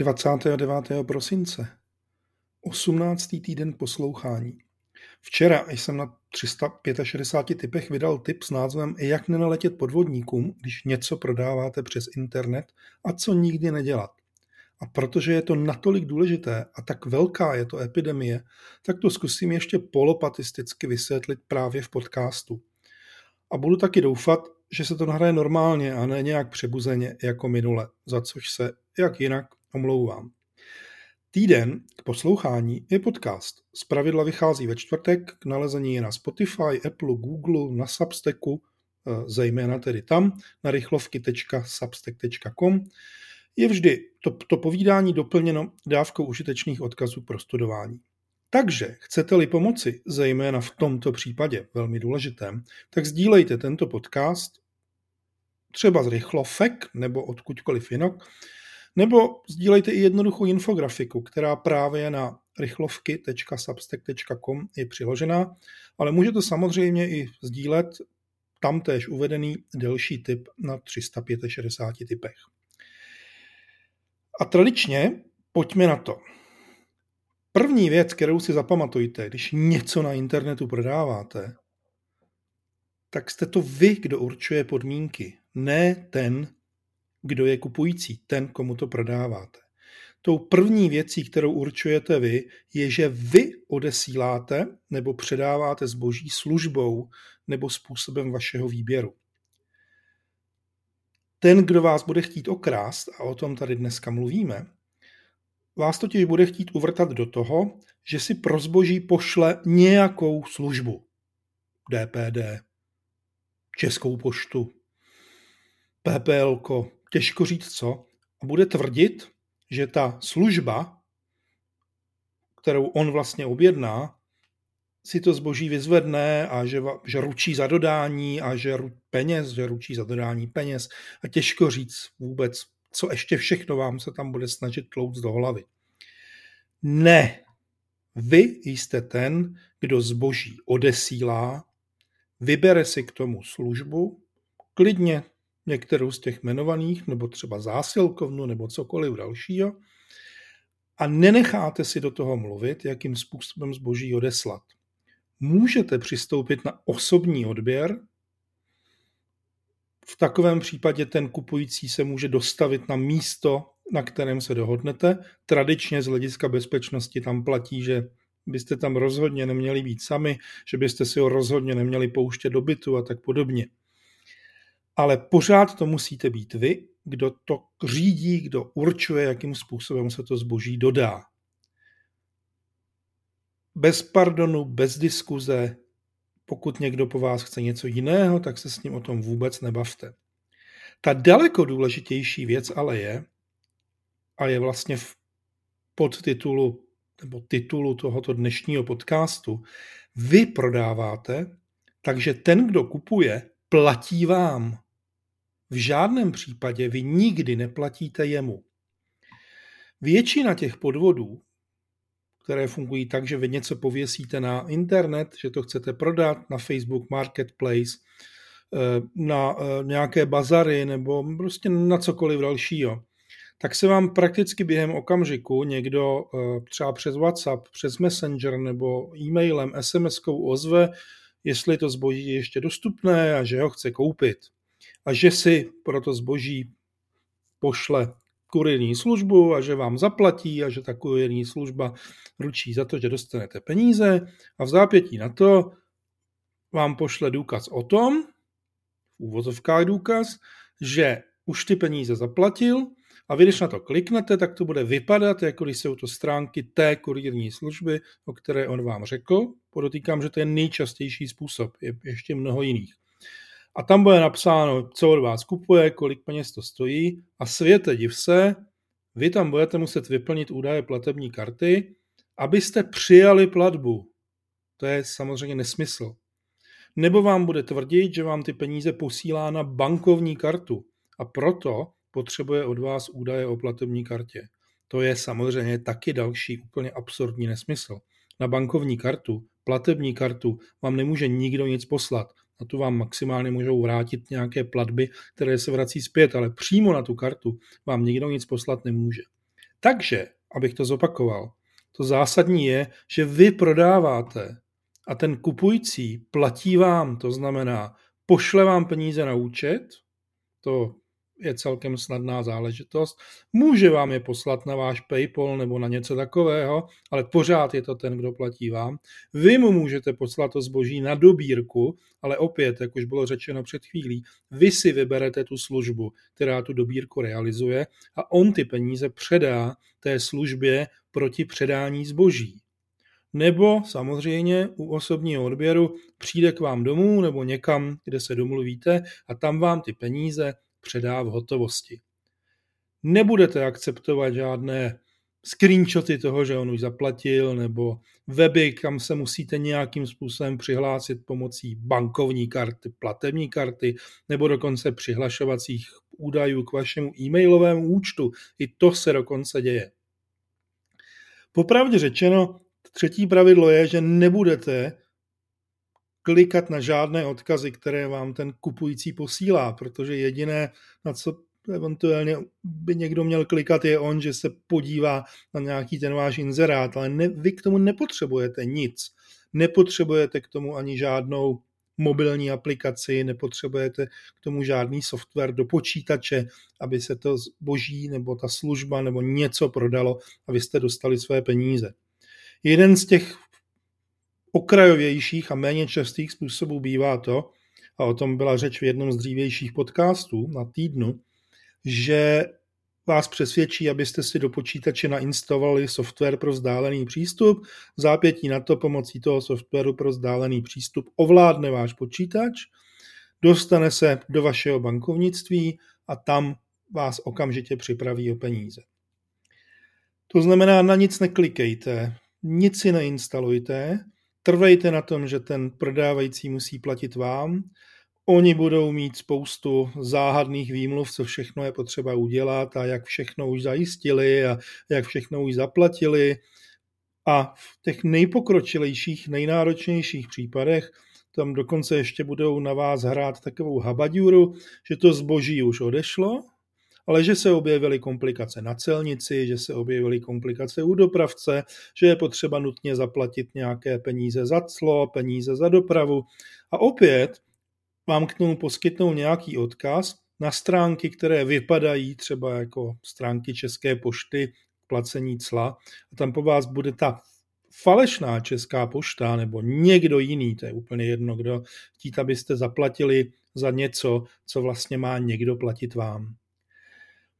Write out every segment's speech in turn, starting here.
29. prosince, 18. týden poslouchání. Včera jsem na 365 typech vydal tip s názvem Jak nenaletět podvodníkům, když něco prodáváte přes internet a co nikdy nedělat. A protože je to natolik důležité a tak velká je to epidemie, tak to zkusím ještě polopatisticky vysvětlit právě v podcastu. A budu taky doufat, že se to nahraje normálně a ne nějak přebuzeně jako minule, za což se, jak jinak, omlouvám. Týden k poslouchání je podcast. Z pravidla vychází ve čtvrtek, k nalezení je na Spotify, Apple, Google, na Substacku, eh, zejména tedy tam, na rychlovky.substack.com. Je vždy to, to povídání doplněno dávkou užitečných odkazů pro studování. Takže chcete-li pomoci, zejména v tomto případě velmi důležitém, tak sdílejte tento podcast třeba z Rychlovek nebo odkudkoliv jinak, nebo sdílejte i jednoduchou infografiku, která právě na rychlovky.substack.com je přiložená, ale můžete samozřejmě i sdílet tam též uvedený delší tip na 365 typech. A tradičně pojďme na to. První věc, kterou si zapamatujte, když něco na internetu prodáváte, tak jste to vy, kdo určuje podmínky, ne ten, kdo je kupující, ten, komu to prodáváte. Tou první věcí, kterou určujete vy, je, že vy odesíláte nebo předáváte zboží službou nebo způsobem vašeho výběru. Ten, kdo vás bude chtít okrást, a o tom tady dneska mluvíme, vás totiž bude chtít uvrtat do toho, že si pro zboží pošle nějakou službu. DPD, Českou poštu, PPL, těžko říct co, a bude tvrdit, že ta služba, kterou on vlastně objedná, si to zboží vyzvedne a že, že ručí za dodání a že ru, peněz, že ručí za dodání peněz. A těžko říct vůbec, co ještě všechno vám se tam bude snažit tlouct do hlavy. Ne, vy jste ten, kdo zboží odesílá, vybere si k tomu službu, klidně některou z těch jmenovaných, nebo třeba zásilkovnu, nebo cokoliv dalšího, a nenecháte si do toho mluvit, jakým způsobem zboží odeslat. Můžete přistoupit na osobní odběr, v takovém případě ten kupující se může dostavit na místo, na kterém se dohodnete. Tradičně z hlediska bezpečnosti tam platí, že byste tam rozhodně neměli být sami, že byste si ho rozhodně neměli pouštět do bytu a tak podobně ale pořád to musíte být vy, kdo to řídí, kdo určuje, jakým způsobem se to zboží dodá. Bez pardonu, bez diskuze, pokud někdo po vás chce něco jiného, tak se s ním o tom vůbec nebavte. Ta daleko důležitější věc ale je, a je vlastně v podtitulu nebo titulu tohoto dnešního podcastu, vy prodáváte, takže ten, kdo kupuje, platí vám. V žádném případě vy nikdy neplatíte jemu. Většina těch podvodů, které fungují tak, že vy něco pověsíte na internet, že to chcete prodat na Facebook Marketplace, eh, na eh, nějaké bazary nebo prostě na cokoliv dalšího, tak se vám prakticky během okamžiku někdo eh, třeba přes WhatsApp, přes Messenger nebo e-mailem, SMS-kou ozve, jestli to zboží je ještě dostupné a že ho chce koupit a že si pro to zboží pošle kurierní službu a že vám zaplatí a že ta kurierní služba ručí za to, že dostanete peníze a v zápětí na to vám pošle důkaz o tom, v úvozovkách důkaz, že už ty peníze zaplatil a vy, když na to kliknete, tak to bude vypadat, jako když jsou to stránky té kurierní služby, o které on vám řekl. Podotýkám, že to je nejčastější způsob, je ještě mnoho jiných. A tam bude napsáno, co od vás kupuje, kolik peněz to stojí a světe div se, vy tam budete muset vyplnit údaje platební karty, abyste přijali platbu. To je samozřejmě nesmysl. Nebo vám bude tvrdit, že vám ty peníze posílá na bankovní kartu a proto potřebuje od vás údaje o platební kartě. To je samozřejmě taky další úplně absurdní nesmysl. Na bankovní kartu, platební kartu vám nemůže nikdo nic poslat na tu vám maximálně můžou vrátit nějaké platby, které se vrací zpět, ale přímo na tu kartu vám nikdo nic poslat nemůže. Takže, abych to zopakoval, to zásadní je, že vy prodáváte a ten kupující platí vám, to znamená, pošle vám peníze na účet, to je celkem snadná záležitost. Může vám je poslat na váš PayPal nebo na něco takového, ale pořád je to ten, kdo platí vám. Vy mu můžete poslat to zboží na dobírku, ale opět, jak už bylo řečeno před chvílí, vy si vyberete tu službu, která tu dobírku realizuje a on ty peníze předá té službě proti předání zboží. Nebo samozřejmě u osobního odběru přijde k vám domů nebo někam, kde se domluvíte a tam vám ty peníze předá v hotovosti. Nebudete akceptovat žádné screenshoty toho, že on už zaplatil, nebo weby, kam se musíte nějakým způsobem přihlásit pomocí bankovní karty, platební karty, nebo dokonce přihlašovacích údajů k vašemu e-mailovému účtu. I to se dokonce děje. Popravdě řečeno, třetí pravidlo je, že nebudete klikat na žádné odkazy, které vám ten kupující posílá, protože jediné, na co eventuálně by někdo měl klikat, je on, že se podívá na nějaký ten váš inzerát, ale ne, vy k tomu nepotřebujete nic. Nepotřebujete k tomu ani žádnou mobilní aplikaci, nepotřebujete k tomu žádný software do počítače, aby se to zboží nebo ta služba nebo něco prodalo, abyste dostali své peníze. Jeden z těch okrajovějších a méně častých způsobů bývá to, a o tom byla řeč v jednom z dřívějších podcastů na týdnu, že vás přesvědčí, abyste si do počítače nainstalovali software pro vzdálený přístup. V zápětí na to pomocí toho softwaru pro vzdálený přístup ovládne váš počítač, dostane se do vašeho bankovnictví a tam vás okamžitě připraví o peníze. To znamená, na nic neklikejte, nic si neinstalujte, trvejte na tom, že ten prodávající musí platit vám. Oni budou mít spoustu záhadných výmluv, co všechno je potřeba udělat a jak všechno už zajistili a jak všechno už zaplatili. A v těch nejpokročilejších, nejnáročnějších případech tam dokonce ještě budou na vás hrát takovou habaduru, že to zboží už odešlo, ale že se objevily komplikace na celnici, že se objevily komplikace u dopravce, že je potřeba nutně zaplatit nějaké peníze za clo, peníze za dopravu. A opět vám k tomu poskytnou nějaký odkaz na stránky, které vypadají třeba jako stránky České pošty placení cla a tam po vás bude ta falešná česká pošta nebo někdo jiný, to je úplně jedno, kdo chtít, abyste zaplatili za něco, co vlastně má někdo platit vám.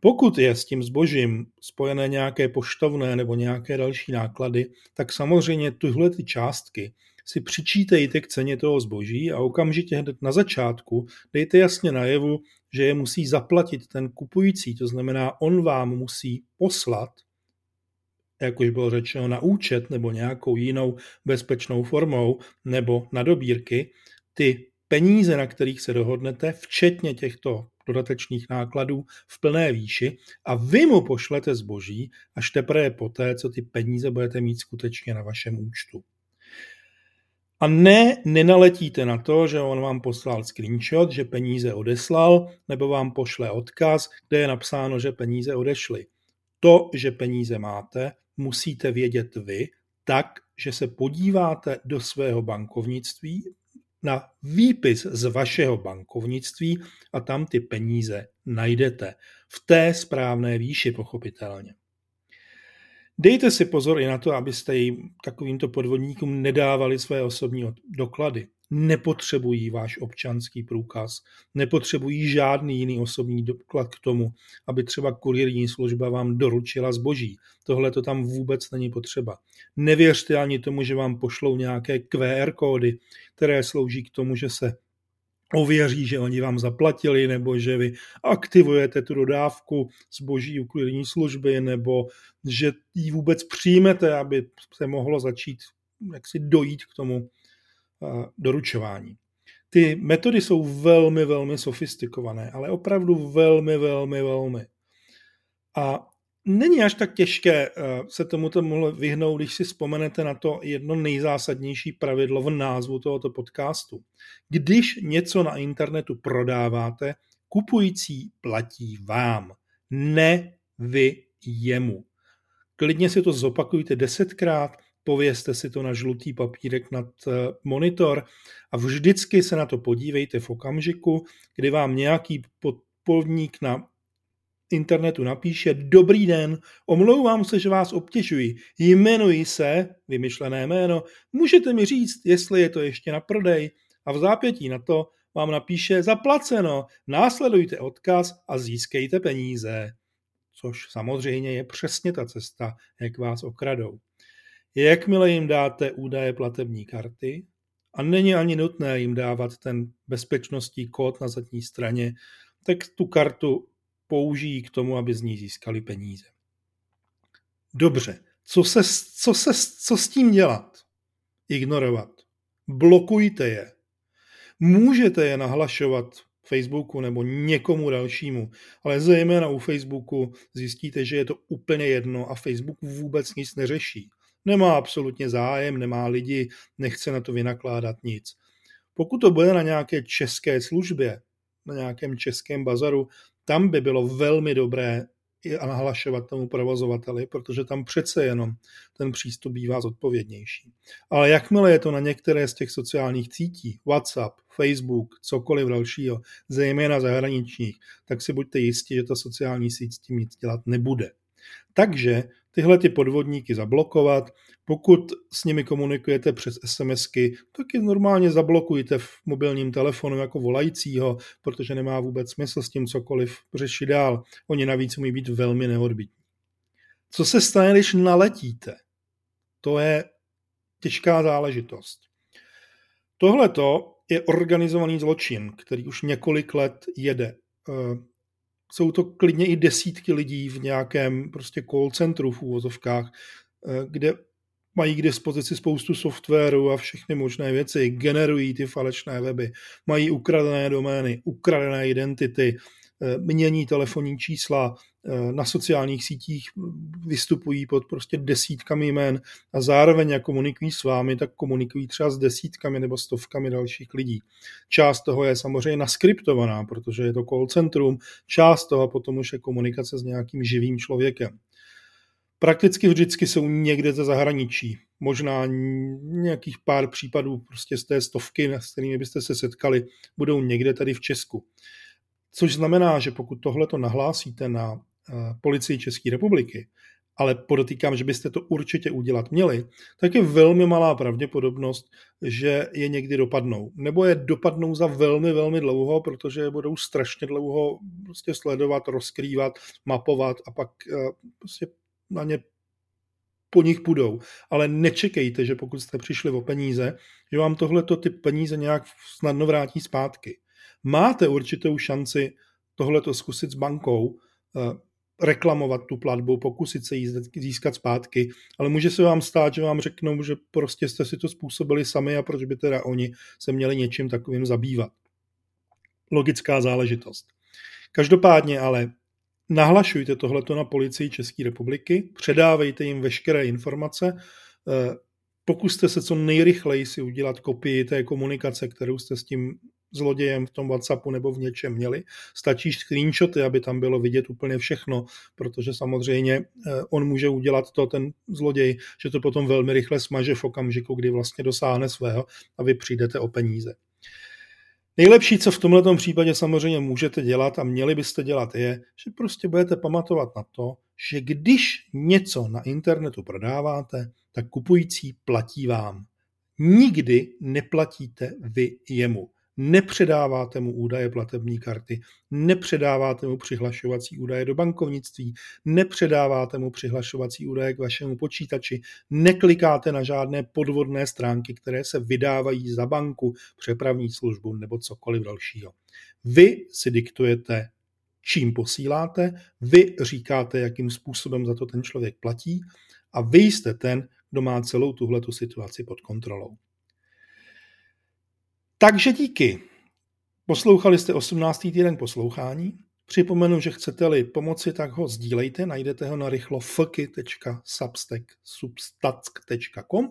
Pokud je s tím zbožím spojené nějaké poštovné nebo nějaké další náklady, tak samozřejmě tyhle ty částky si přičítejte k ceně toho zboží a okamžitě hned na začátku dejte jasně najevu, že je musí zaplatit ten kupující, to znamená, on vám musí poslat, jak už bylo řečeno, na účet nebo nějakou jinou bezpečnou formou nebo na dobírky, ty peníze, na kterých se dohodnete, včetně těchto dodatečných nákladů v plné výši a vy mu pošlete zboží až teprve poté, co ty peníze budete mít skutečně na vašem účtu. A ne, nenaletíte na to, že on vám poslal screenshot, že peníze odeslal, nebo vám pošle odkaz, kde je napsáno, že peníze odešly. To, že peníze máte, musíte vědět vy, tak, že se podíváte do svého bankovnictví, na výpis z vašeho bankovnictví a tam ty peníze najdete. V té správné výši, pochopitelně. Dejte si pozor i na to, abyste jim takovýmto podvodníkům nedávali své osobní doklady nepotřebují váš občanský průkaz, nepotřebují žádný jiný osobní doklad k tomu, aby třeba kurierní služba vám doručila zboží. Tohle to tam vůbec není potřeba. Nevěřte ani tomu, že vám pošlou nějaké QR kódy, které slouží k tomu, že se ověří, že oni vám zaplatili, nebo že vy aktivujete tu dodávku zboží u kurierní služby, nebo že ji vůbec přijmete, aby se mohlo začít jak si dojít k tomu doručování. Ty metody jsou velmi, velmi sofistikované, ale opravdu velmi, velmi, velmi. A není až tak těžké eh, se tomuto mohlo vyhnout, když si vzpomenete na to jedno nejzásadnější pravidlo v názvu tohoto podcastu. Když něco na internetu prodáváte, kupující platí vám, ne vy jemu. Klidně si to zopakujte desetkrát, povězte si to na žlutý papírek nad eh, monitor a vždycky se na to podívejte v okamžiku, kdy vám nějaký podpolník na internetu napíše Dobrý den, omlouvám se, že vás obtěžuji, jmenuji se, vymyšlené jméno, můžete mi říct, jestli je to ještě na prodej a v zápětí na to vám napíše zaplaceno, následujte odkaz a získejte peníze. Což samozřejmě je přesně ta cesta, jak vás okradou. Jakmile jim dáte údaje platební karty, a není ani nutné jim dávat ten bezpečnostní kód na zadní straně, tak tu kartu použijí k tomu, aby z ní získali peníze. Dobře, co, se, co, se, co s tím dělat? Ignorovat. Blokujte je. Můžete je nahlašovat Facebooku nebo někomu dalšímu, ale zejména u Facebooku zjistíte, že je to úplně jedno a Facebook vůbec nic neřeší. Nemá absolutně zájem, nemá lidi, nechce na to vynakládat nic. Pokud to bude na nějaké české službě, na nějakém českém bazaru, tam by bylo velmi dobré a nahlašovat tomu provozovateli, protože tam přece jenom ten přístup bývá zodpovědnější. Ale jakmile je to na některé z těch sociálních sítí, WhatsApp, Facebook, cokoliv dalšího, zejména zahraničních, tak si buďte jistí, že ta sociální síť s tím nic dělat nebude. Takže tyhle ty podvodníky zablokovat. Pokud s nimi komunikujete přes SMSky, tak je normálně zablokujte v mobilním telefonu jako volajícího, protože nemá vůbec smysl s tím cokoliv řešit dál. Oni navíc umí být velmi neodbitní. Co se stane, když naletíte? To je těžká záležitost. Tohle je organizovaný zločin, který už několik let jede. Eh, jsou to klidně i desítky lidí v nějakém prostě call centru v úvozovkách, eh, kde mají k dispozici spoustu softwaru a všechny možné věci, generují ty falešné weby, mají ukradené domény, ukradené identity, Eh, mění telefonní čísla, eh, na sociálních sítích vystupují pod prostě desítkami jmén a zároveň jak komunikují s vámi, tak komunikují třeba s desítkami nebo stovkami dalších lidí. Část toho je samozřejmě naskriptovaná, protože je to call centrum, část toho potom už je komunikace s nějakým živým člověkem. Prakticky vždycky jsou někde ze zahraničí. Možná nějakých pár případů prostě z té stovky, s kterými byste se setkali, budou někde tady v Česku. Což znamená, že pokud tohle to nahlásíte na eh, policii České republiky, ale podotýkám, že byste to určitě udělat měli, tak je velmi malá pravděpodobnost, že je někdy dopadnou. Nebo je dopadnou za velmi, velmi dlouho, protože je budou strašně dlouho prostě sledovat, rozkrývat, mapovat a pak eh, prostě na ně po nich půjdou. Ale nečekejte, že pokud jste přišli o peníze, že vám tohleto ty peníze nějak snadno vrátí zpátky máte určitou šanci tohleto zkusit s bankou, eh, reklamovat tu platbu, pokusit se ji získat zpátky, ale může se vám stát, že vám řeknou, že prostě jste si to způsobili sami a proč by teda oni se měli něčím takovým zabývat. Logická záležitost. Každopádně ale nahlašujte tohleto na policii České republiky, předávejte jim veškeré informace, eh, pokuste se co nejrychleji si udělat kopii té komunikace, kterou jste s tím zlodějem v tom WhatsAppu nebo v něčem měli. Stačí screenshoty, aby tam bylo vidět úplně všechno, protože samozřejmě eh, on může udělat to, ten zloděj, že to potom velmi rychle smaže v okamžiku, kdy vlastně dosáhne svého a vy přijdete o peníze. Nejlepší, co v tomto případě samozřejmě můžete dělat a měli byste dělat, je, že prostě budete pamatovat na to, že když něco na internetu prodáváte, tak kupující platí vám. Nikdy neplatíte vy jemu nepředáváte mu údaje platební karty, nepředáváte mu přihlašovací údaje do bankovnictví, nepředáváte mu přihlašovací údaje k vašemu počítači, neklikáte na žádné podvodné stránky, které se vydávají za banku, přepravní službu nebo cokoliv dalšího. Vy si diktujete, čím posíláte, vy říkáte, jakým způsobem za to ten člověk platí a vy jste ten, kdo má celou tuhletu situaci pod kontrolou. Takže díky. Poslouchali jste 18. týden poslouchání. Připomenu, že chcete-li pomoci, tak ho sdílejte, najdete ho na rychlo fky.substack.com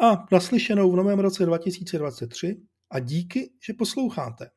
a naslyšenou v novém roce 2023 a díky, že posloucháte.